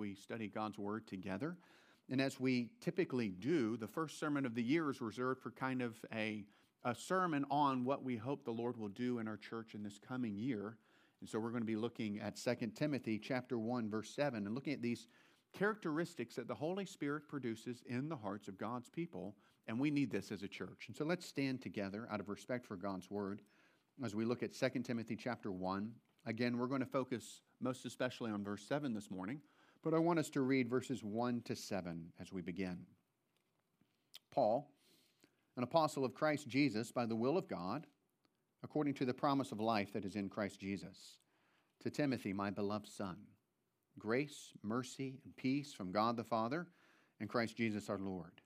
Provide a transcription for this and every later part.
we study God's Word together. And as we typically do, the first sermon of the year is reserved for kind of a, a sermon on what we hope the Lord will do in our church in this coming year. And so we're going to be looking at 2 Timothy chapter 1 verse 7 and looking at these characteristics that the Holy Spirit produces in the hearts of God's people, and we need this as a church. And so let's stand together out of respect for God's word as we look at 2 Timothy chapter 1. Again, we're going to focus most especially on verse 7 this morning, but I want us to read verses 1 to 7 as we begin. Paul, an apostle of Christ Jesus by the will of God, according to the promise of life that is in Christ Jesus, to Timothy, my beloved son grace, mercy, and peace from God the Father and Christ Jesus our Lord.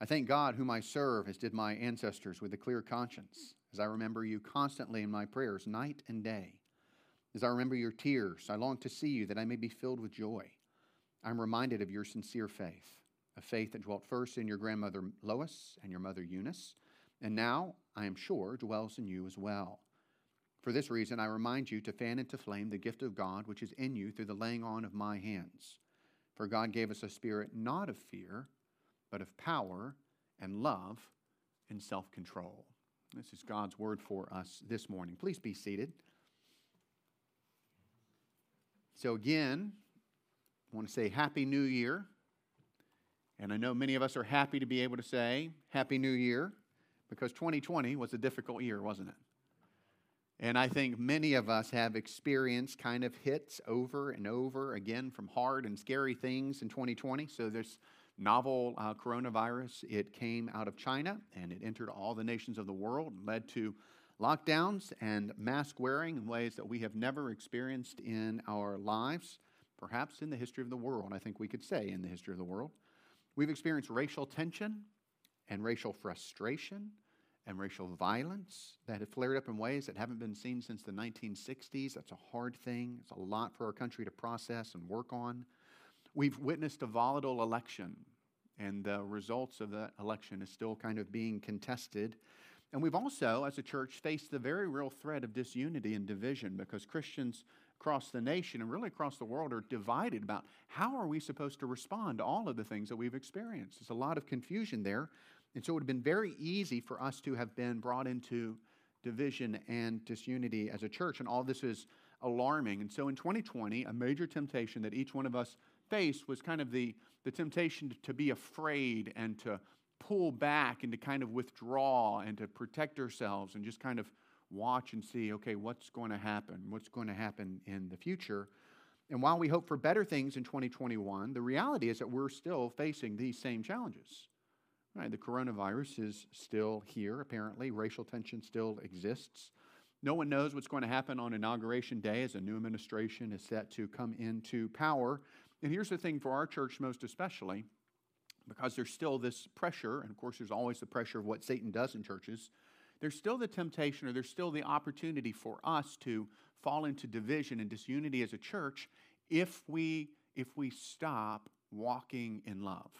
I thank God, whom I serve, as did my ancestors, with a clear conscience, as I remember you constantly in my prayers, night and day. As I remember your tears, I long to see you that I may be filled with joy. I'm reminded of your sincere faith, a faith that dwelt first in your grandmother Lois and your mother Eunice, and now, I am sure, dwells in you as well. For this reason, I remind you to fan into flame the gift of God which is in you through the laying on of my hands. For God gave us a spirit not of fear, but of power and love and self control. This is God's word for us this morning. Please be seated. So, again, I want to say Happy New Year. And I know many of us are happy to be able to say Happy New Year because 2020 was a difficult year, wasn't it? And I think many of us have experienced kind of hits over and over again from hard and scary things in 2020. So, this novel uh, coronavirus, it came out of China and it entered all the nations of the world and led to lockdowns and mask wearing in ways that we have never experienced in our lives, perhaps in the history of the world. I think we could say in the history of the world. We've experienced racial tension and racial frustration and racial violence that have flared up in ways that haven't been seen since the 1960s. That's a hard thing. It's a lot for our country to process and work on. We've witnessed a volatile election, and the results of that election is still kind of being contested. And we've also, as a church, faced the very real threat of disunity and division because Christians across the nation and really across the world are divided about how are we supposed to respond to all of the things that we've experienced. There's a lot of confusion there. And so it would have been very easy for us to have been brought into division and disunity as a church. And all this is alarming. And so in 2020, a major temptation that each one of us faced was kind of the, the temptation to be afraid and to pull back and to kind of withdraw and to protect ourselves and just kind of watch and see, okay, what's going to happen? What's going to happen in the future? And while we hope for better things in 2021, the reality is that we're still facing these same challenges. Right, the coronavirus is still here, apparently. Racial tension still exists. No one knows what's going to happen on Inauguration Day as a new administration is set to come into power. And here's the thing for our church, most especially, because there's still this pressure, and of course, there's always the pressure of what Satan does in churches. There's still the temptation, or there's still the opportunity for us to fall into division and disunity as a church if we if we stop walking in love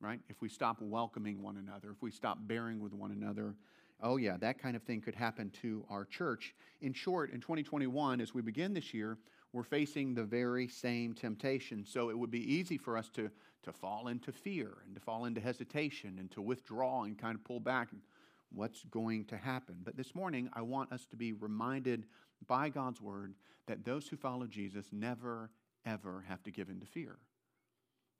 right? If we stop welcoming one another, if we stop bearing with one another, oh, yeah, that kind of thing could happen to our church. In short, in 2021, as we begin this year, we're facing the very same temptation. So it would be easy for us to, to fall into fear and to fall into hesitation and to withdraw and kind of pull back. What's going to happen? But this morning, I want us to be reminded by God's word that those who follow Jesus never, ever have to give in to fear.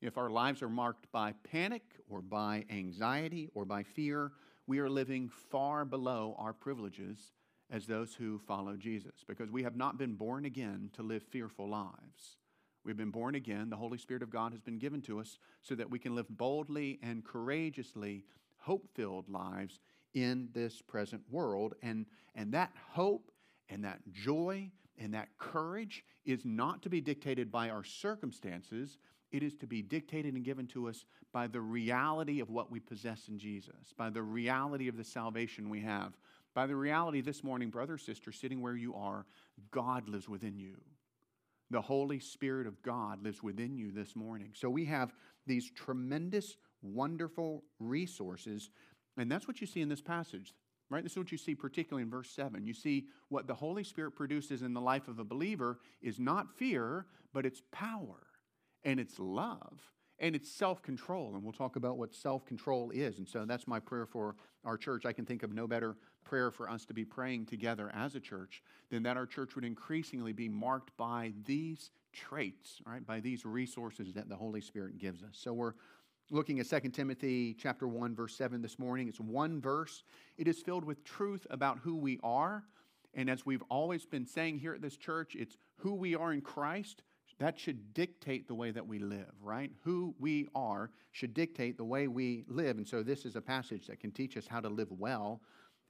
If our lives are marked by panic or by anxiety or by fear, we are living far below our privileges as those who follow Jesus because we have not been born again to live fearful lives. We've been born again. The Holy Spirit of God has been given to us so that we can live boldly and courageously hope filled lives in this present world. And, and that hope and that joy and that courage is not to be dictated by our circumstances, it is to be dictated and given to us by the reality of what we possess in Jesus, by the reality of the salvation we have, by the reality this morning, brother, sister, sitting where you are, God lives within you. The Holy Spirit of God lives within you this morning. So we have these tremendous, wonderful resources, and that's what you see in this passage. Right? This is what you see particularly in verse 7. You see what the Holy Spirit produces in the life of a believer is not fear, but it's power and it's love and it's self control. And we'll talk about what self control is. And so that's my prayer for our church. I can think of no better prayer for us to be praying together as a church than that our church would increasingly be marked by these traits, right? By these resources that the Holy Spirit gives us. So we're looking at 2 Timothy chapter 1 verse 7 this morning. It's one verse. It is filled with truth about who we are. And as we've always been saying here at this church, it's who we are in Christ that should dictate the way that we live, right? Who we are should dictate the way we live. And so this is a passage that can teach us how to live well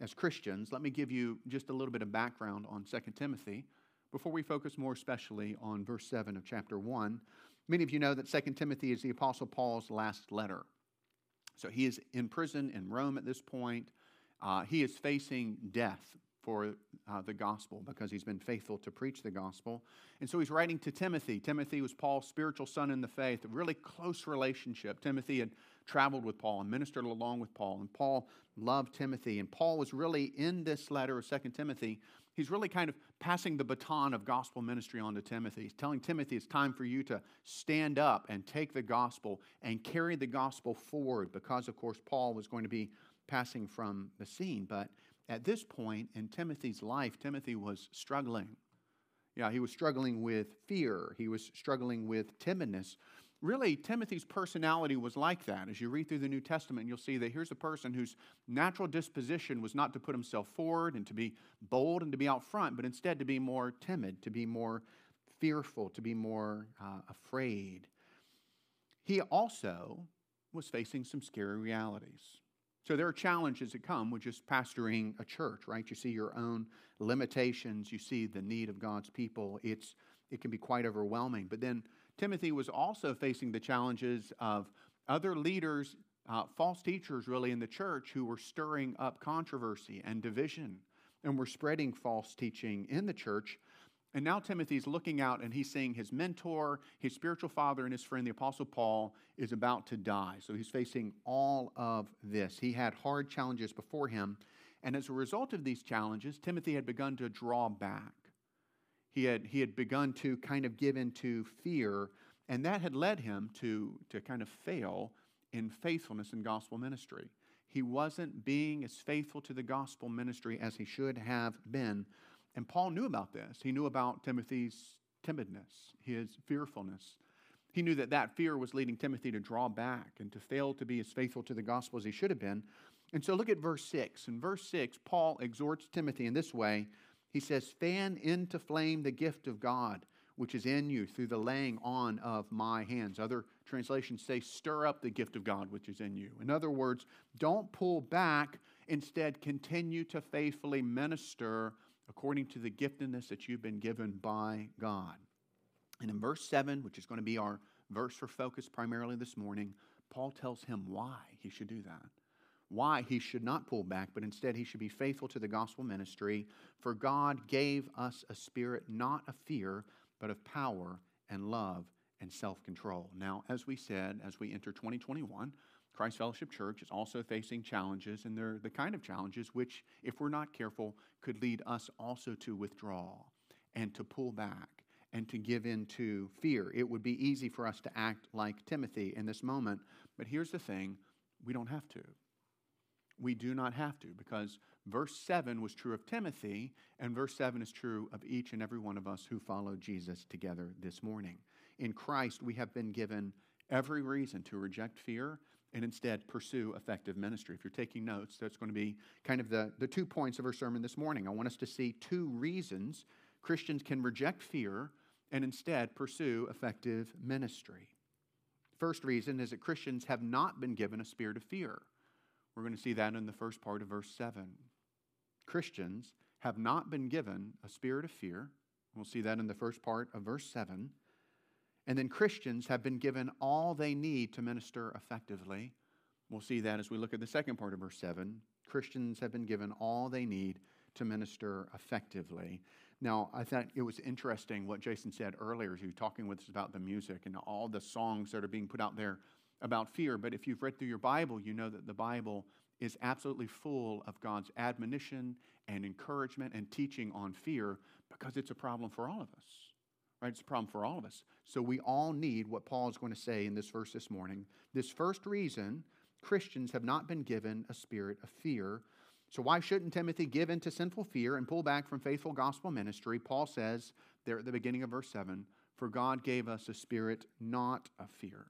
as Christians. Let me give you just a little bit of background on 2 Timothy before we focus more especially on verse 7 of chapter 1. Many of you know that 2 Timothy is the Apostle Paul's last letter. So he is in prison in Rome at this point. Uh, he is facing death for uh, the gospel because he's been faithful to preach the gospel. And so he's writing to Timothy. Timothy was Paul's spiritual son in the faith, a really close relationship. Timothy had traveled with Paul and ministered along with Paul, and Paul loved Timothy. And Paul was really in this letter of Second Timothy, he's really kind of passing the baton of gospel ministry on to Timothy. He's telling Timothy it's time for you to stand up and take the gospel and carry the gospel forward because, of course, Paul was going to be passing from the scene. But at this point in Timothy's life, Timothy was struggling. Yeah, he was struggling with fear, he was struggling with timidness. Really, Timothy's personality was like that. As you read through the New Testament, you'll see that here's a person whose natural disposition was not to put himself forward and to be bold and to be out front, but instead to be more timid, to be more fearful, to be more uh, afraid. He also was facing some scary realities. So there are challenges that come with just pastoring a church, right? You see your own limitations, you see the need of God's people. It's it can be quite overwhelming. But then Timothy was also facing the challenges of other leaders, uh, false teachers really in the church who were stirring up controversy and division and were spreading false teaching in the church and now Timothy's looking out and he's seeing his mentor, his spiritual father, and his friend, the Apostle Paul, is about to die. So he's facing all of this. He had hard challenges before him. And as a result of these challenges, Timothy had begun to draw back. He had, he had begun to kind of give into fear, and that had led him to, to kind of fail in faithfulness in gospel ministry. He wasn't being as faithful to the gospel ministry as he should have been and Paul knew about this. He knew about Timothy's timidness, his fearfulness. He knew that that fear was leading Timothy to draw back and to fail to be as faithful to the gospel as he should have been. And so look at verse 6. In verse 6, Paul exhorts Timothy in this way. He says, Fan into flame the gift of God, which is in you through the laying on of my hands. Other translations say, Stir up the gift of God, which is in you. In other words, don't pull back. Instead, continue to faithfully minister according to the giftedness that you've been given by God. And in verse 7, which is going to be our verse for focus primarily this morning, Paul tells him why he should do that. Why he should not pull back, but instead he should be faithful to the gospel ministry. For God gave us a spirit not of fear, but of power and love and self control. Now, as we said, as we enter 2021, Christ Fellowship Church is also facing challenges, and they're the kind of challenges which, if we're not careful, could lead us also to withdraw and to pull back and to give in to fear. It would be easy for us to act like Timothy in this moment, but here's the thing we don't have to. We do not have to because verse 7 was true of Timothy, and verse 7 is true of each and every one of us who follow Jesus together this morning. In Christ, we have been given every reason to reject fear and instead pursue effective ministry. If you're taking notes, that's going to be kind of the, the two points of our sermon this morning. I want us to see two reasons Christians can reject fear and instead pursue effective ministry. First reason is that Christians have not been given a spirit of fear. We're going to see that in the first part of verse 7. Christians have not been given a spirit of fear. We'll see that in the first part of verse 7. And then Christians have been given all they need to minister effectively. We'll see that as we look at the second part of verse 7. Christians have been given all they need to minister effectively. Now, I thought it was interesting what Jason said earlier as he was talking with us about the music and all the songs that are being put out there about fear. But if you've read through your Bible, you know that the Bible is absolutely full of God's admonition and encouragement and teaching on fear because it's a problem for all of us right? It's a problem for all of us. So we all need what Paul is going to say in this verse this morning. This first reason Christians have not been given a spirit of fear. So why shouldn't Timothy give in to sinful fear and pull back from faithful gospel ministry? Paul says there at the beginning of verse 7 For God gave us a spirit not of fear.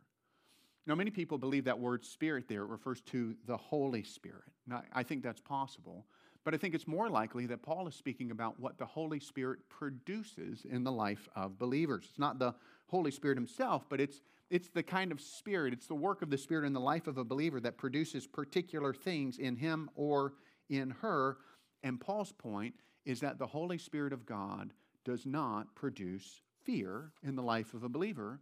Now, many people believe that word spirit there refers to the Holy Spirit. Now, I think that's possible. But I think it's more likely that Paul is speaking about what the Holy Spirit produces in the life of believers. It's not the Holy Spirit himself, but it's, it's the kind of spirit, it's the work of the Spirit in the life of a believer that produces particular things in him or in her. And Paul's point is that the Holy Spirit of God does not produce fear in the life of a believer.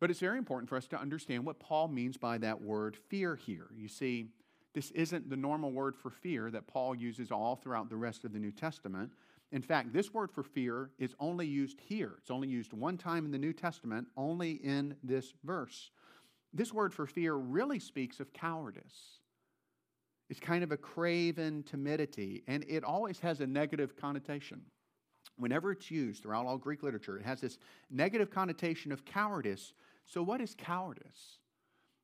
But it's very important for us to understand what Paul means by that word fear here. You see, this isn't the normal word for fear that Paul uses all throughout the rest of the New Testament. In fact, this word for fear is only used here. It's only used one time in the New Testament, only in this verse. This word for fear really speaks of cowardice. It's kind of a craven timidity, and it always has a negative connotation. Whenever it's used throughout all Greek literature, it has this negative connotation of cowardice. So, what is cowardice?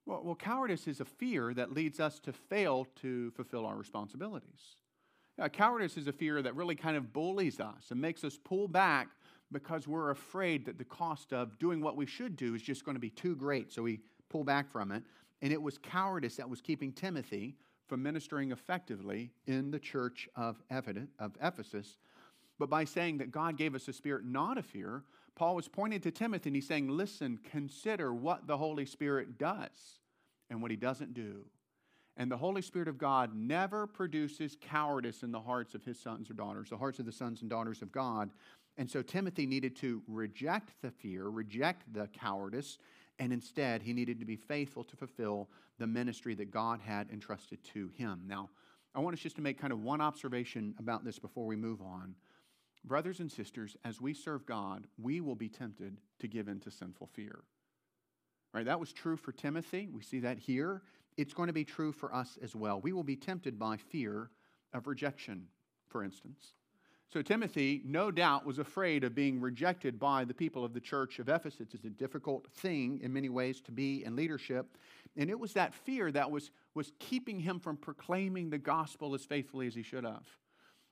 Well, well, cowardice is a fear that leads us to fail to fulfill our responsibilities. Now, cowardice is a fear that really kind of bullies us and makes us pull back because we're afraid that the cost of doing what we should do is just going to be too great. So we pull back from it. And it was cowardice that was keeping Timothy from ministering effectively in the church of Ephesus. But by saying that God gave us a spirit not of fear, Paul was pointing to Timothy and he's saying, Listen, consider what the Holy Spirit does and what he doesn't do. And the Holy Spirit of God never produces cowardice in the hearts of his sons or daughters, the hearts of the sons and daughters of God. And so Timothy needed to reject the fear, reject the cowardice, and instead he needed to be faithful to fulfill the ministry that God had entrusted to him. Now, I want us just to make kind of one observation about this before we move on. Brothers and sisters, as we serve God, we will be tempted to give in to sinful fear. Right? That was true for Timothy. We see that here. It's going to be true for us as well. We will be tempted by fear of rejection, for instance. So, Timothy, no doubt, was afraid of being rejected by the people of the church of Ephesus. It's a difficult thing in many ways to be in leadership. And it was that fear that was, was keeping him from proclaiming the gospel as faithfully as he should have.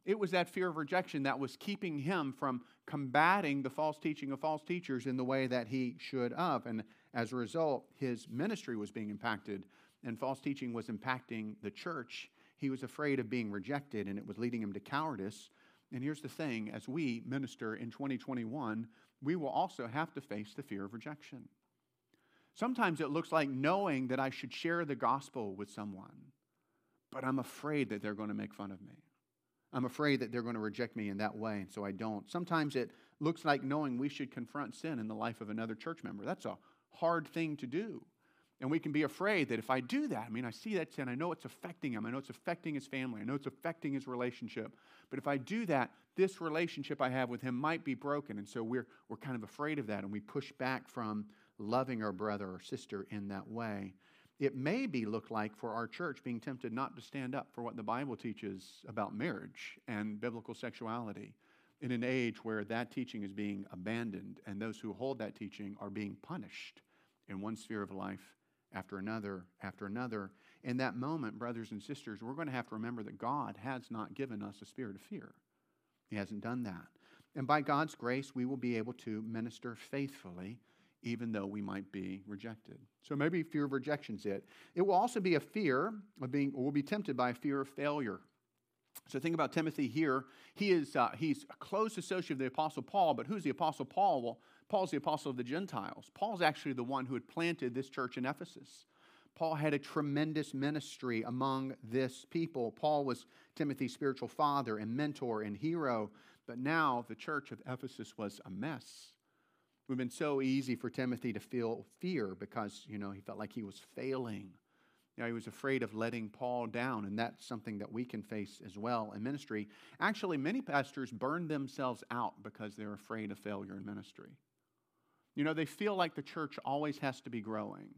It was that fear of rejection that was keeping him from combating the false teaching of false teachers in the way that he should have. And as a result, his ministry was being impacted, and false teaching was impacting the church. He was afraid of being rejected, and it was leading him to cowardice. And here's the thing as we minister in 2021, we will also have to face the fear of rejection. Sometimes it looks like knowing that I should share the gospel with someone, but I'm afraid that they're going to make fun of me. I'm afraid that they're going to reject me in that way, and so I don't. Sometimes it looks like knowing we should confront sin in the life of another church member. That's a hard thing to do. And we can be afraid that if I do that, I mean, I see that sin, I know it's affecting him, I know it's affecting his family, I know it's affecting his relationship. But if I do that, this relationship I have with him might be broken. And so we're, we're kind of afraid of that, and we push back from loving our brother or sister in that way it may be look like for our church being tempted not to stand up for what the Bible teaches about marriage and biblical sexuality in an age where that teaching is being abandoned and those who hold that teaching are being punished in one sphere of life after another after another. In that moment, brothers and sisters, we're going to have to remember that God has not given us a spirit of fear. He hasn't done that. And by God's grace, we will be able to minister faithfully even though we might be rejected. So maybe fear of rejection is it. It will also be a fear of being, or will be tempted by a fear of failure. So think about Timothy here. He is uh, he's a close associate of the Apostle Paul, but who's the Apostle Paul? Well, Paul's the Apostle of the Gentiles. Paul's actually the one who had planted this church in Ephesus. Paul had a tremendous ministry among this people. Paul was Timothy's spiritual father and mentor and hero, but now the church of Ephesus was a mess. Would have been so easy for Timothy to feel fear because, you know, he felt like he was failing. You know, he was afraid of letting Paul down, and that's something that we can face as well in ministry. Actually, many pastors burn themselves out because they're afraid of failure in ministry. You know, they feel like the church always has to be growing.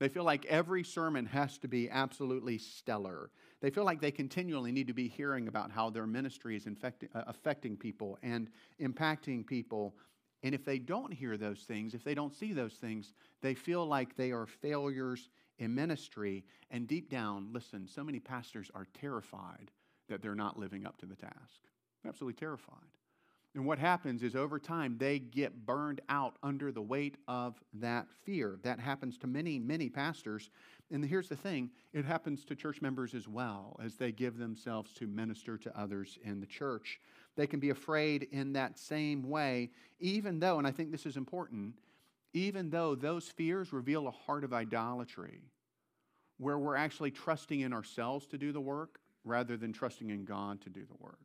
They feel like every sermon has to be absolutely stellar. They feel like they continually need to be hearing about how their ministry is infecti- uh, affecting people and impacting people And if they don't hear those things, if they don't see those things, they feel like they are failures in ministry. And deep down, listen, so many pastors are terrified that they're not living up to the task. Absolutely terrified. And what happens is over time, they get burned out under the weight of that fear. That happens to many, many pastors. And here's the thing it happens to church members as well as they give themselves to minister to others in the church. They can be afraid in that same way, even though, and I think this is important, even though those fears reveal a heart of idolatry, where we're actually trusting in ourselves to do the work rather than trusting in God to do the work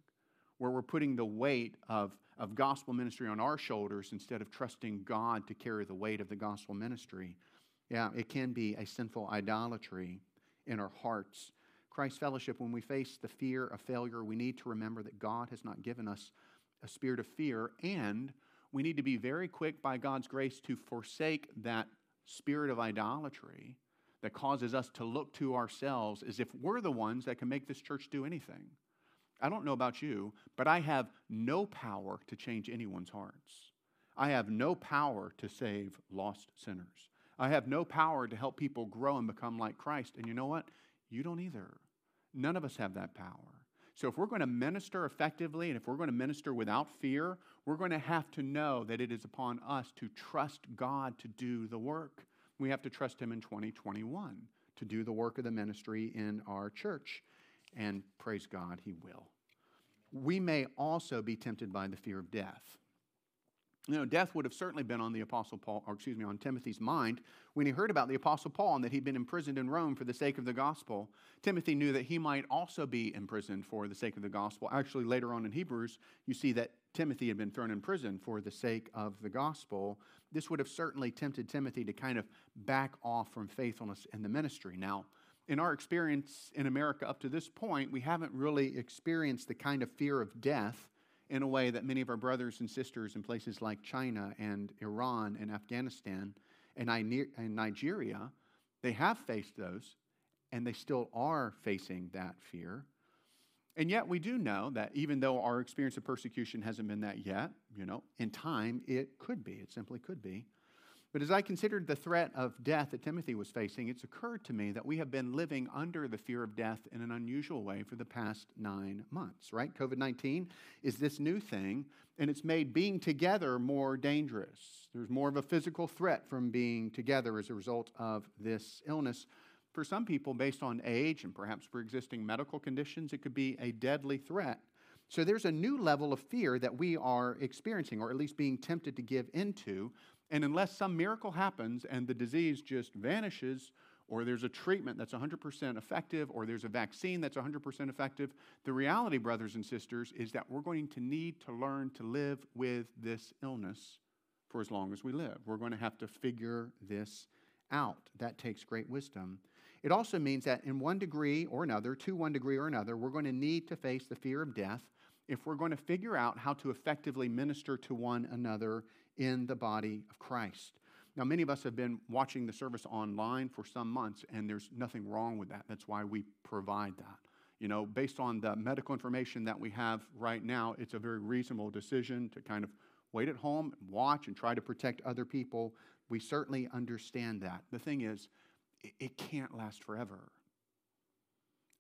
where we're putting the weight of, of gospel ministry on our shoulders instead of trusting God to carry the weight of the gospel ministry. Yeah, it can be a sinful idolatry in our hearts. Christ fellowship, when we face the fear of failure, we need to remember that God has not given us a spirit of fear, and we need to be very quick by God's grace to forsake that spirit of idolatry that causes us to look to ourselves as if we're the ones that can make this church do anything. I don't know about you, but I have no power to change anyone's hearts. I have no power to save lost sinners. I have no power to help people grow and become like Christ. And you know what? You don't either. None of us have that power. So, if we're going to minister effectively and if we're going to minister without fear, we're going to have to know that it is upon us to trust God to do the work. We have to trust Him in 2021 to do the work of the ministry in our church and praise God, He will. We may also be tempted by the fear of death. You know, death would have certainly been on the Apostle Paul, or excuse me, on Timothy's mind when he heard about the Apostle Paul and that he'd been imprisoned in Rome for the sake of the gospel. Timothy knew that he might also be imprisoned for the sake of the gospel. Actually, later on in Hebrews, you see that Timothy had been thrown in prison for the sake of the gospel. This would have certainly tempted Timothy to kind of back off from faithfulness in the ministry. Now, in our experience in America up to this point, we haven't really experienced the kind of fear of death in a way that many of our brothers and sisters in places like China and Iran and Afghanistan and Nigeria, they have faced those and they still are facing that fear. And yet we do know that even though our experience of persecution hasn't been that yet, you know, in time it could be. It simply could be. But as I considered the threat of death that Timothy was facing, it's occurred to me that we have been living under the fear of death in an unusual way for the past nine months, right? COVID 19 is this new thing, and it's made being together more dangerous. There's more of a physical threat from being together as a result of this illness. For some people, based on age and perhaps pre existing medical conditions, it could be a deadly threat. So there's a new level of fear that we are experiencing, or at least being tempted to give into, and unless some miracle happens and the disease just vanishes, or there's a treatment that's 100% effective, or there's a vaccine that's 100% effective, the reality, brothers and sisters, is that we're going to need to learn to live with this illness for as long as we live. We're going to have to figure this out. That takes great wisdom. It also means that in one degree or another, to one degree or another, we're going to need to face the fear of death if we're going to figure out how to effectively minister to one another in the body of Christ. Now, many of us have been watching the service online for some months, and there's nothing wrong with that. That's why we provide that. You know, based on the medical information that we have right now, it's a very reasonable decision to kind of wait at home, watch, and try to protect other people. We certainly understand that. The thing is, it can't last forever.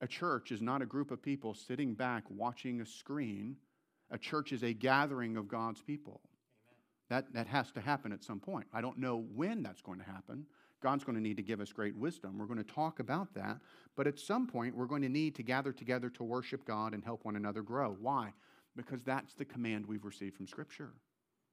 A church is not a group of people sitting back watching a screen. A church is a gathering of God's people. That, that has to happen at some point. I don't know when that's going to happen. God's going to need to give us great wisdom. We're going to talk about that. But at some point, we're going to need to gather together to worship God and help one another grow. Why? Because that's the command we've received from Scripture.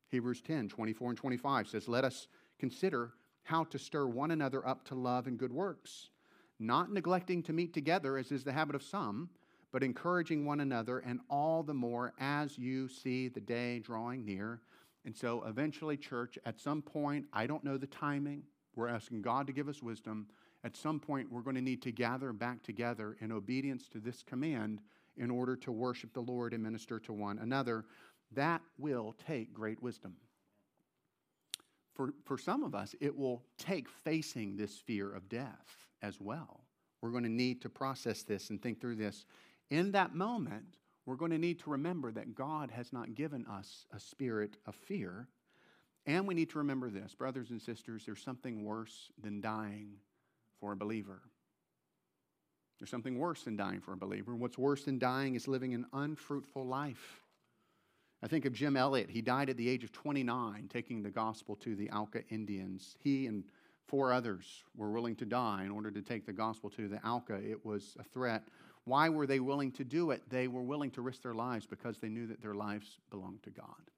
Hebrews 10 24 and 25 says, Let us consider how to stir one another up to love and good works, not neglecting to meet together, as is the habit of some, but encouraging one another, and all the more as you see the day drawing near. And so eventually, church, at some point, I don't know the timing, we're asking God to give us wisdom. At some point, we're going to need to gather back together in obedience to this command in order to worship the Lord and minister to one another. That will take great wisdom. For, for some of us, it will take facing this fear of death as well. We're going to need to process this and think through this. In that moment, we're going to need to remember that God has not given us a spirit of fear, And we need to remember this, brothers and sisters, there's something worse than dying for a believer. There's something worse than dying for a believer. And what's worse than dying is living an unfruitful life. I think of Jim Elliot. He died at the age of 29, taking the gospel to the Auca Indians. He and four others were willing to die in order to take the gospel to the Auca. It was a threat. Why were they willing to do it? They were willing to risk their lives because they knew that their lives belonged to God.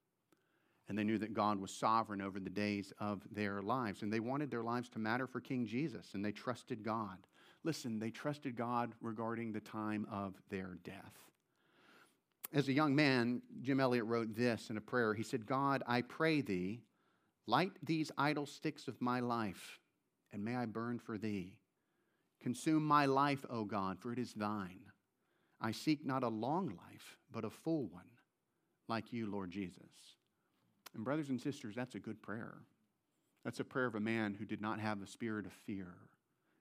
And they knew that God was sovereign over the days of their lives. And they wanted their lives to matter for King Jesus, and they trusted God. Listen, they trusted God regarding the time of their death. As a young man, Jim Elliot wrote this in a prayer. He said, God, I pray thee, light these idle sticks of my life, and may I burn for thee. Consume my life, O God, for it is thine. I seek not a long life, but a full one, like you, Lord Jesus. And, brothers and sisters, that's a good prayer. That's a prayer of a man who did not have a spirit of fear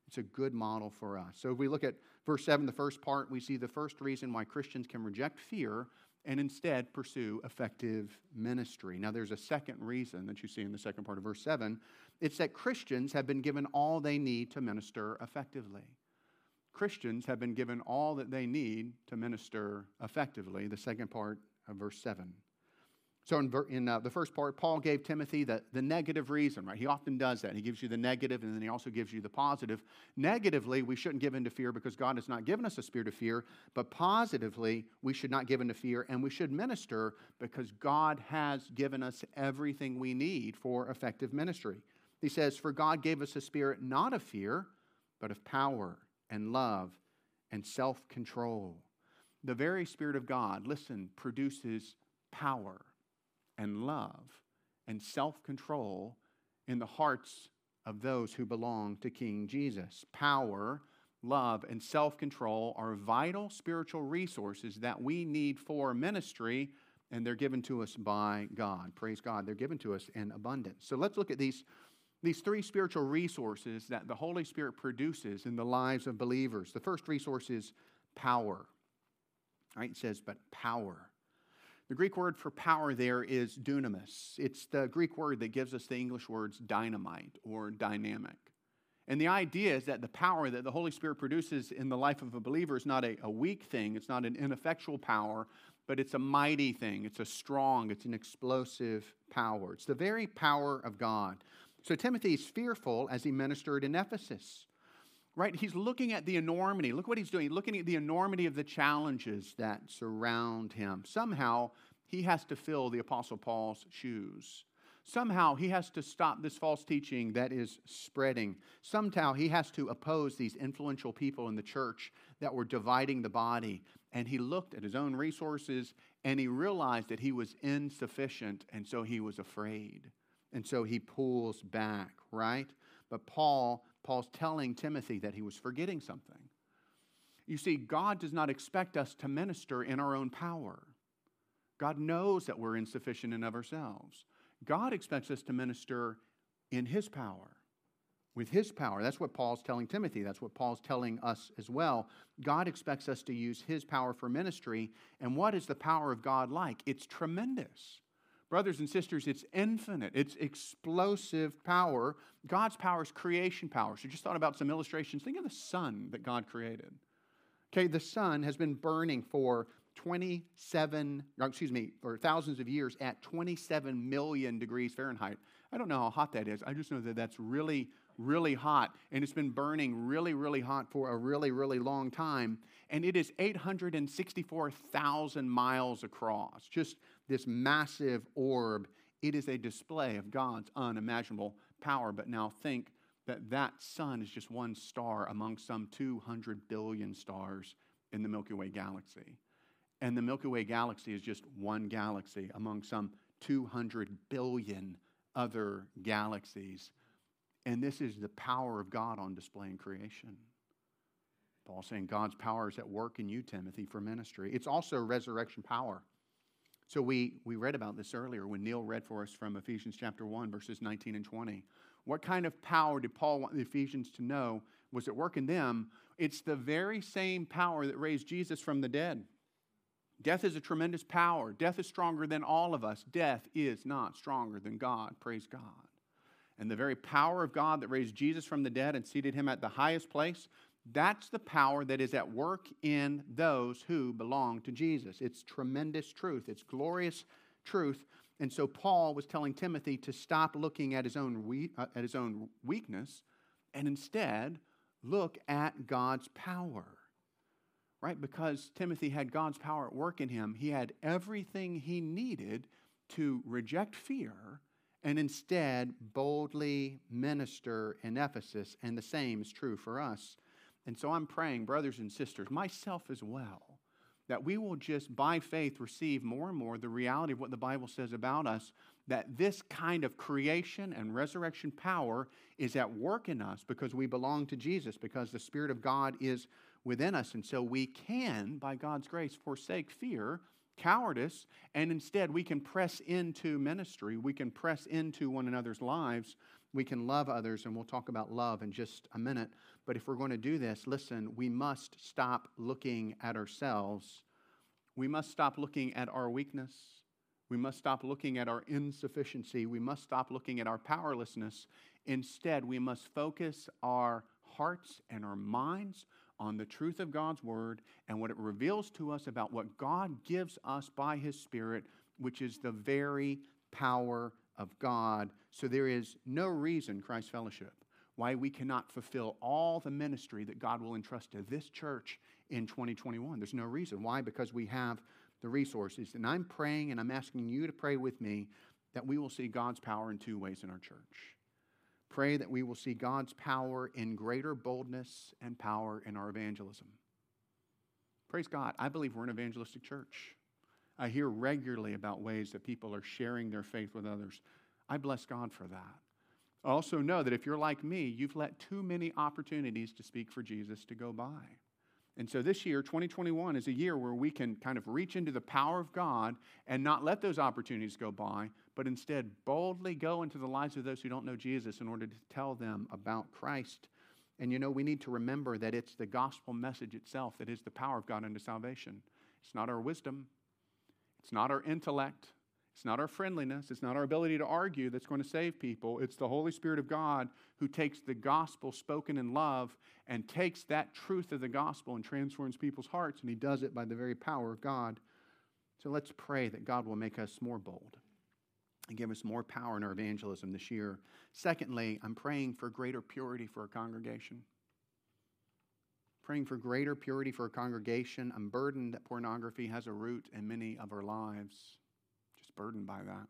it's a good model for us. So if we look at verse 7, the first part, we see the first reason why Christians can reject fear and instead pursue effective ministry. Now, there's a second reason that you see in the second part of verse 7 it's that Christians have been given all they need to minister effectively. Christians have been given all that they need to minister effectively, the second part of verse 7. So, in, in uh, the first part, Paul gave Timothy the, the negative reason, right? He often does that. He gives you the negative and then he also gives you the positive. Negatively, we shouldn't give in to fear because God has not given us a spirit of fear. But positively, we should not give in to fear and we should minister because God has given us everything we need for effective ministry. He says, For God gave us a spirit not of fear, but of power and love and self control. The very Spirit of God, listen, produces power and love and self control in the hearts of those who belong to King Jesus. Power, love, and self control are vital spiritual resources that we need for ministry, and they're given to us by God. Praise God. They're given to us in abundance. So let's look at these, these three spiritual resources that the Holy Spirit produces in the lives of believers. The first resource is power. Right? It says, but power. The Greek word for power there is dunamis. It's the Greek word that gives us the English words dynamite or dynamic. And the idea is that the power that the Holy Spirit produces in the life of a believer is not a, a, weak thing, it's not an ineffectual power, but it's a mighty thing. It's a strong, it's an explosive power. It's the very power of God. So Timothy is fearful as he ministered in Ephesus right? He's looking at the enormity. Look what he's doing. He's looking at the enormity of the challenges that surround him. Somehow, he has to fill the Apostle Paul's shoes. Somehow, he has to stop this false teaching that is spreading. Somehow, he has to oppose these influential people in the church that were dividing the body. And he looked at his own resources and he realized that he was insufficient, and so he was afraid. And so he pulls back, right? But Paul Paul's telling Timothy that he was forgetting something. You see, God does not expect us to minister in our own power. God knows that we're insufficient in of ourselves. God expects us to minister in His power, with His power. That's what Paul's telling Timothy. That's what Paul's telling us as well. God expects us to use His power for ministry. And what is the power of God like? It's tremendous. Brothers and sisters, it's infinite, it's explosive power. God's power is creation power. So just thought about some illustrations. Think of the sun that God created. Okay, the sun has been burning for 27, excuse me, or thousands of years at 27 million degrees Fahrenheit. I don't know how hot that is. I just know that that's really, really hot. And it's been burning really, really hot for a really, really long time. And it is 864,000 miles across. Just this massive orb. It is a display of God's unimaginable power. But now think that that sun is just one star among some 200 billion stars in the Milky Way galaxy. And the Milky Way galaxy is just one galaxy among some 200 billion other galaxies. And this is the power of God on display in creation. Paul saying God's power is at work in you, Timothy, for ministry. It's also resurrection power. So we, we read about this earlier when Neil read for us from Ephesians chapter 1, verses 19 and 20. What kind of power did Paul want the Ephesians to know was at work in them? It's the very same power that raised Jesus from the dead. Death is a tremendous power. Death is stronger than all of us. Death is not stronger than God. Praise God. And the very power of God that raised Jesus from the dead and seated him at the highest place, that's the power that is at work in those who belong to Jesus. It's tremendous truth, it's glorious truth. And so Paul was telling Timothy to stop looking at his own, we- uh, at his own weakness and instead look at God's power. Right? Because Timothy had God's power at work in him, he had everything he needed to reject fear and instead boldly minister in Ephesus. And the same is true for us. And so I'm praying, brothers and sisters, myself as well, that we will just by faith receive more and more the reality of what the Bible says about us, that this kind of creation and resurrection power is at work in us because we belong to Jesus, because the Spirit of God is within us. And so we can, by God's grace, forsake fear, cowardice, and instead we can press into ministry. We can press into one another's lives. We can love others, and we'll talk about love in just a minute. But if we're going to do this, listen, we must stop looking at ourselves. We must stop looking at our weakness. We must stop looking at our insufficiency. We must stop looking at our powerlessness. Instead, we must focus our hearts and our minds on the truth of God's Word and what it reveals to us about what God gives us by His Spirit, which is the very power of God. So there is no reason, Christ Fellowship, why we cannot fulfill all the ministry that God will entrust to this church in 2021. There's no reason. Why? Because we have the resources. And I'm praying and I'm asking you to pray with me that we will see God's power in two ways in our church. Pray that we will see God's power in greater boldness and power in our evangelism. Praise God. I believe we're an evangelistic church. I hear regularly about ways that people are sharing their faith with others. I bless God for that. I also know that if you're like me, you've let too many opportunities to speak for Jesus to go by. And so this year, 2021, is a year where we can kind of reach into the power of God and not let those opportunities go by, but instead boldly go into the lives of those who don't know Jesus in order to tell them about Christ. And you know, we need to remember that it's the gospel message itself that is the power of God unto salvation. It's not our wisdom, it's not our intellect, it's not our friendliness, it's not our ability to argue that's going to save people. It's the Holy Spirit of God who takes the gospel spoken in love and takes that truth of the gospel and transforms people's hearts, and He does it by the very power of God. So let's pray that God will make us more bold and give us more power in our evangelism this year. Secondly, I'm praying for greater purity for our congregation. Praying for greater purity for our congregation. I'm burdened that pornography has a root in many of our lives Just burdened by that.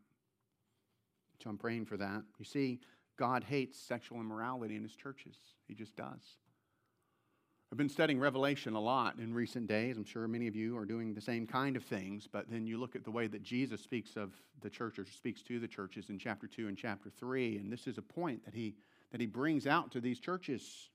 So I'm praying for that. You see, God hates sexual immorality in his churches, he just does. I've been studying Revelation a lot in recent days. I'm sure many of you are doing the same kind of things, but then you look at the way that Jesus speaks of the church or speaks to the churches in chapter 2 and chapter 3, and this is a point that he, that he brings out to these churches.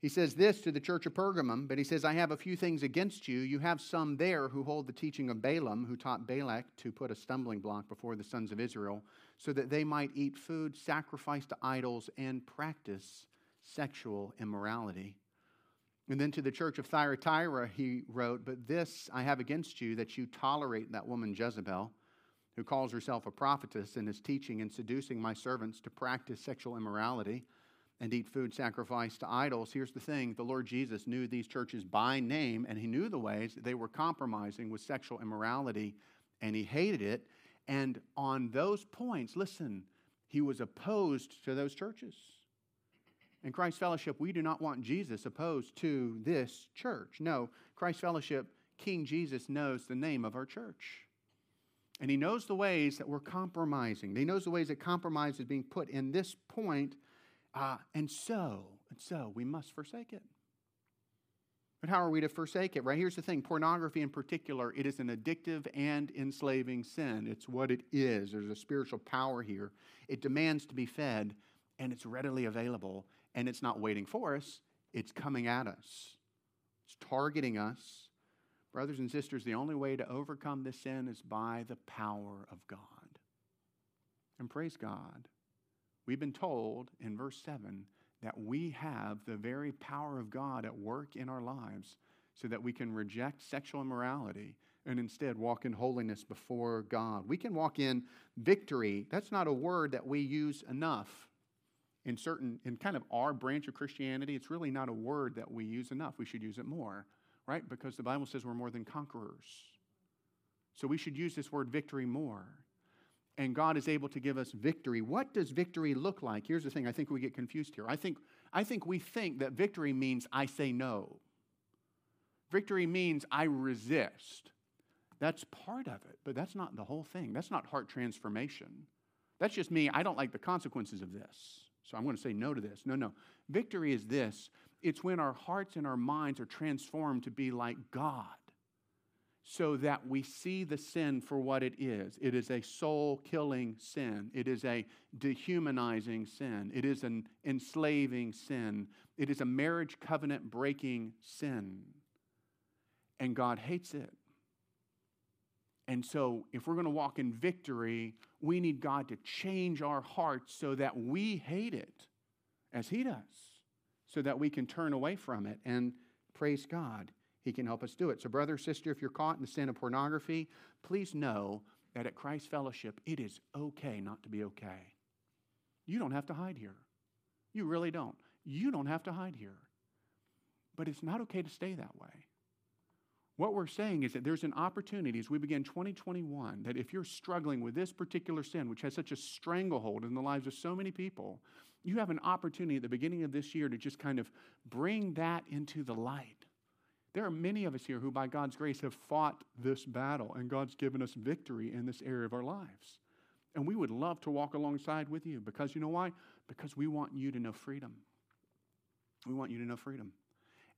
He says this to the church of Pergamum, but he says, I have a few things against you. You have some there who hold the teaching of Balaam, who taught Balak to put a stumbling block before the sons of Israel, so that they might eat food sacrificed to idols and practice sexual immorality. And then to the church of Thyatira, he wrote, But this I have against you, that you tolerate that woman Jezebel, who calls herself a prophetess and is teaching and seducing my servants to practice sexual immorality and eat food sacrificed to idols. Here's the thing the Lord Jesus knew these churches by name, and he knew the ways they were compromising with sexual immorality, and he hated it. And on those points, listen, he was opposed to those churches. In Christ Fellowship, we do not want Jesus opposed to this church. No, Christ Fellowship, King Jesus knows the name of our church. And he knows the ways that we're compromising. He knows the ways that compromise is being put in this point uh, and so, and so, we must forsake it. But how are we to forsake it? Right here's the thing pornography, in particular, it is an addictive and enslaving sin. It's what it is. There's a spiritual power here. It demands to be fed, and it's readily available, and it's not waiting for us, it's coming at us, it's targeting us. Brothers and sisters, the only way to overcome this sin is by the power of God. And praise God We've been told in verse 7 that we have the very power of God at work in our lives so that we can reject sexual immorality, and instead walk in holiness before God. We can walk in victory. That's not a word that we use enough in certain, in kind of our branch of Christianity. It's really not a word that we use enough. We should use it more, right? Because the Bible says we're more than conquerors. So we should use this word victory more. And God is able to give us victory. What does victory look like? Here's the thing I think we get confused here. I think, I think we think that victory means I say no. Victory means I resist. That's part of it, but that's not the whole thing. That's not heart transformation. That's just me. I don't like the consequences of this. So I'm going to say no to this. No, no. Victory is this it's when our hearts and our minds are transformed to be like God so that we see the sin for what it is. It is a soul killing sin, it is a dehumanizing sin, it is an enslaving sin, it is a marriage covenant breaking sin. And God hates it. And so, if we're going to walk in victory, we need God to change our hearts so that we hate it as He does, so that we can turn away from it and praise God. He can help us do it. So, brother, sister, if you're caught in the sin of pornography, please know that at Christ Fellowship, it is okay not to be okay. You don't have to hide here. You really don't. You don't have to hide here. But it's not okay to stay that way. What we're saying is that there's an opportunity as we begin 2021 that if you're struggling with this particular sin, which has such a stranglehold in the lives of so many people, you have an opportunity at the beginning of this year to just kind of bring that into the light there are many of us here who, by God's grace, have fought this battle, and God's given us victory in this area of our lives. And we would love to walk alongside with you because you know why? Because we want you to know freedom. We want you to know freedom.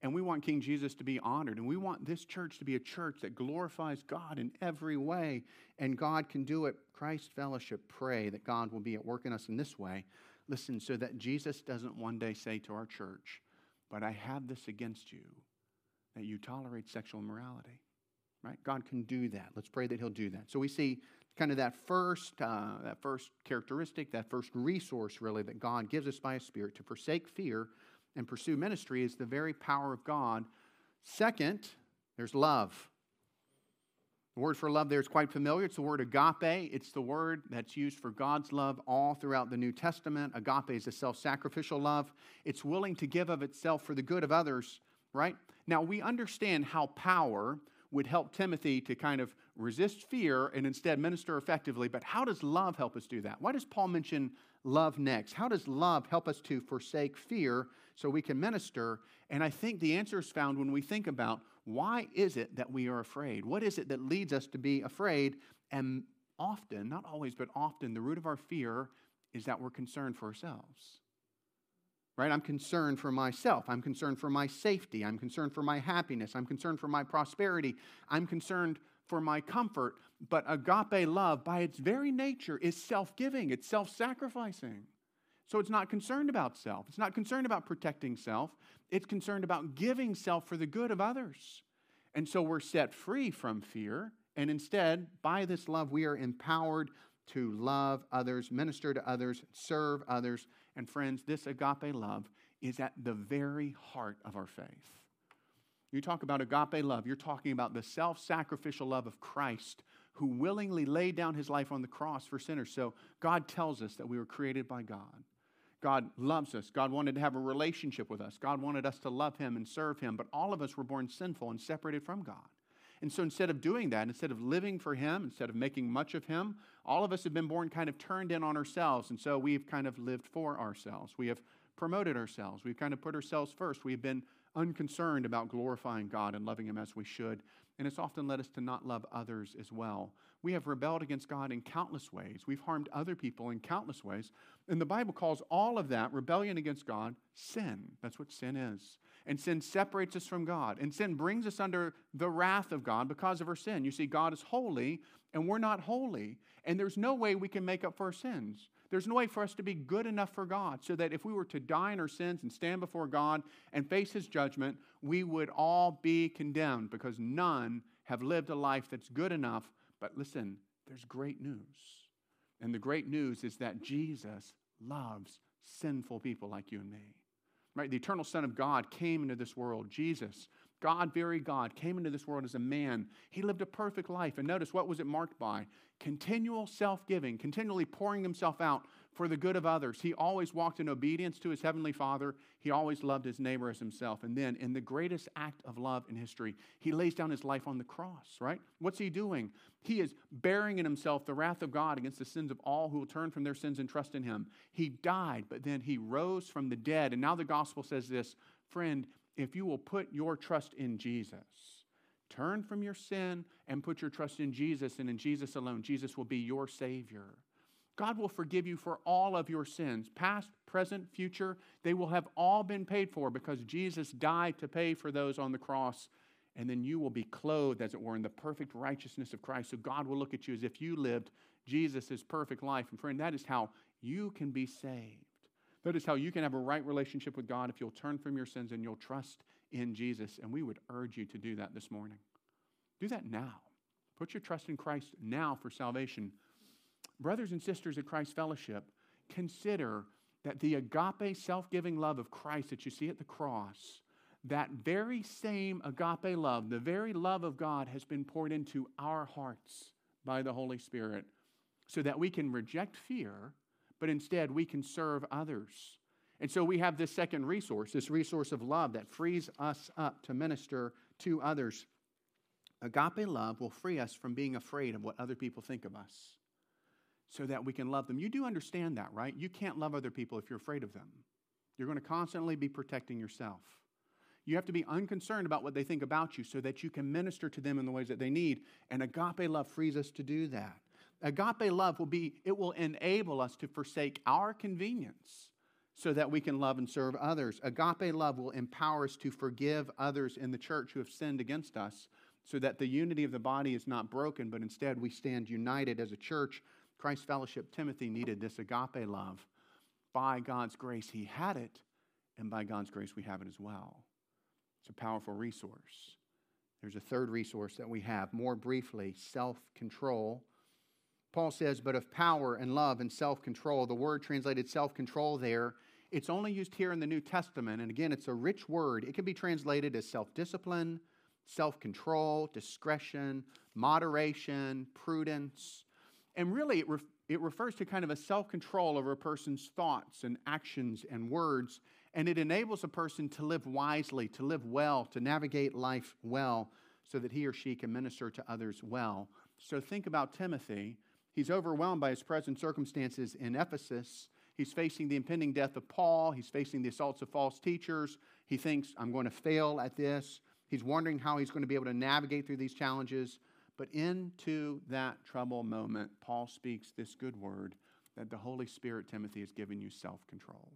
And we want King Jesus to be honored. And we want this church to be a church that glorifies God in every way. And God can do it. Christ Fellowship, pray that God will be at work in us in this way. Listen, so that Jesus doesn't one day say to our church, But I have this against you that you tolerate sexual immorality. Right? God can do that. Let's pray that He'll do that. So we see kind of that first, uh, that first characteristic, that first resource, really, that God gives us by His Spirit to forsake fear and pursue ministry is the very power of God. Second, there's love. The word for love there is quite familiar. It's the word agape. It's the word that's used for God's love all throughout the New Testament. Agape is a self sacrificial love, it's willing to give of itself for the good of others, right? Now, we understand how power would help Timothy to kind of resist fear and instead minister effectively, but how does love help us do that? Why does Paul mention love next? How does love help us to forsake fear so we can minister? And I think the answer is found when we think about why is it that we are afraid? What is it that leads us to be afraid? And often, not always, but often, the root of our fear is that we're concerned for ourselves right? I'm concerned for myself. I'm concerned for my safety. I'm concerned for my happiness. I'm concerned for my prosperity. I'm concerned for my comfort. But agape love, by its very nature, is self giving, it's self sacrificing. So it's not concerned about self. It's not concerned about protecting self. It's concerned about giving self for the good of others. And so we're set free from fear. And instead, by this love, we are empowered to love others, minister to others, serve others. And friends, this agape love is at the very heart of our faith. You talk about agape love, you're talking about the self sacrificial love of Christ who willingly laid down his life on the cross for sinners. So God tells us that we were created by God. God loves us. God wanted to have a relationship with us. God wanted us to love him and serve him. But all of us were born sinful and separated from God. And so instead of doing that, instead of living for Him, instead of making much of Him, all of us have been born kind of turned in on ourselves. And so we've kind of lived for ourselves. We have promoted ourselves. We've kind of put ourselves first. We've been unconcerned about glorifying God and loving Him as we should. And it's often led us to not love others as well. We have rebelled against God in countless ways. We've harmed other people in countless ways. And the Bible calls all of that rebellion against God sin. That's what sin is. And sin separates us from God. And sin brings us under the wrath of God because of our sin. You see, God is holy, and we're not holy. And there's no way we can make up for our sins. There's no way for us to be good enough for God so that if we were to die in our sins and stand before God and face His judgment, we would all be condemned because none have lived a life that's good enough. But listen, there's great news. And the great news is that Jesus loves sinful people like you and me right? The eternal Son of God came into this world, Jesus, God, very God, came into this world as a man. He lived a perfect life. And notice what was it marked by? Continual self giving, continually pouring himself out for the good of others. He always walked in obedience to his heavenly Father. He always loved his neighbor as himself. And then, in the greatest act of love in history, he lays down his life on the cross, right? What's he doing? He is bearing in himself the wrath of God against the sins of all who will turn from their sins and trust in him. He died, but then he rose from the dead. And now the gospel says this friend, if you will put your trust in Jesus, turn from your sin and put your trust in Jesus and in Jesus alone, Jesus will be your Savior. God will forgive you for all of your sins, past, present, future. They will have all been paid for because Jesus died to pay for those on the cross. And then you will be clothed, as it were, in the perfect righteousness of Christ. So God will look at you as if you lived Jesus' perfect life. And friend, that is how you can be saved. Is how you can have a right relationship with God if you'll turn from your sins and you'll trust in Jesus. And we would urge you to do that this morning. Do that now. Put your trust in Christ now for salvation brothers and sisters at Christ Fellowship, consider that the agape self giving love of Christ that you see at the cross, that very same agape love, the very love of God, has been poured into our hearts by the Holy Spirit so that we can reject fear, but instead we can serve others. And so we have this second resource, this resource of love that frees us up to minister to others. Agape love will free us from being afraid of what other people think of us so that we can love them. You do understand that, right? You can't love other people if you're afraid of them. You're going to constantly be protecting yourself. You have to be unconcerned about what they think about you so that you can minister to them in the ways that they need. And agape love frees us to do that. Agape love will be, it will enable us to forsake our convenience so that we can love and serve others. Agape love will empower us to forgive others in the church who have sinned against us so that the unity of the body is not broken, but instead we stand united as a church Christ Fellowship, Timothy needed this agape love. By God's grace, he had it, and by God's grace, we have it as well. It's a powerful resource. There's a third resource that we have, more briefly self control. Paul says, but of power and love and self control. The word translated self control there, it's only used here in the New Testament. And again, it's a rich word. It can be translated as self discipline, self control, discretion, moderation, prudence. And really, it, it refers to kind of a self control over a person's thoughts and actions and words. And it enables a person to live wisely, to live well, to navigate life well, so that he or she can minister to others well. So think about Timothy. He's overwhelmed by his present circumstances in Ephesus. He's facing the impending death of Paul. He's facing the assaults of false teachers. He thinks, I'm going to fail at this. He's wondering how he's going to be able to navigate through these challenges. But into that trouble moment, Paul speaks this good word that the Holy Spirit, Timothy, has given you self control.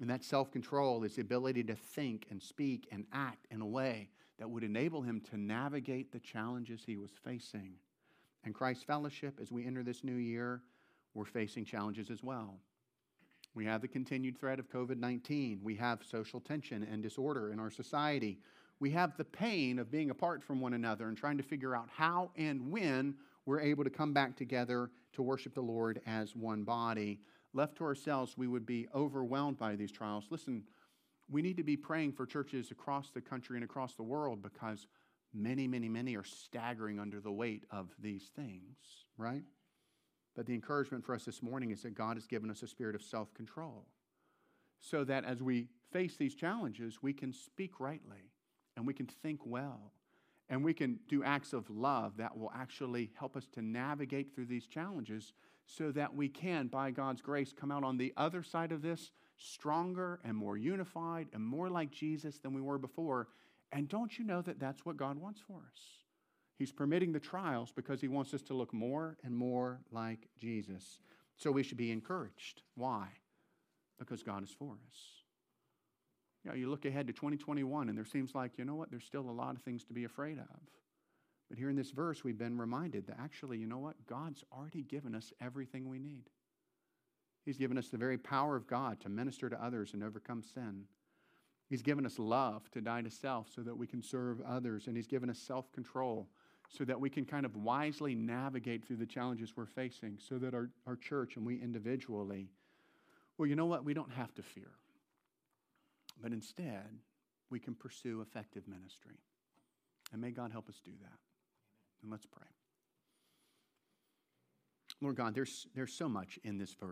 And that self control is the ability to think and speak and act in a way that would enable him to navigate the challenges he was facing. And Christ Fellowship, as we enter this new year, we're facing challenges as well. We have the continued threat of COVID 19. We have social tension and disorder in our society we have the pain of being apart from one another and trying to figure out how and when we're able to come back together to worship the Lord as one body. Left to ourselves, we would be overwhelmed by these trials. Listen, we need to be praying for churches across the country and across the world because many, many, many are staggering under the weight of these things, right? But the encouragement for us this morning is that God has given us a spirit of self control so that as we face these challenges, we can speak rightly and we can think well and we can do acts of love that will actually help us to navigate through these challenges so that we can, by God's grace, come out on the other side of this stronger and more unified and more like Jesus than we were before. And don't you know that that's what God wants for us? He's permitting the trials because He wants us to look more and more like Jesus. So we should be encouraged. Why? Because God is for us. You know, you look ahead to 2021 and there seems like, you know what, there's still a lot of things to be afraid of. But here in this verse, we've been reminded that actually, you know what? God's already given us everything we need. He's given us the very power of God to minister to others and overcome sin. He's given us love to die to self so that we can serve others. And He's given us self control so that we can kind of wisely navigate through the challenges we're facing, so that our, our church and we individually, well, you know what? We don't have to fear. But instead, we can pursue effective ministry. And may God help us do that. And let's pray. Lord God, there's, there's so much in this verse.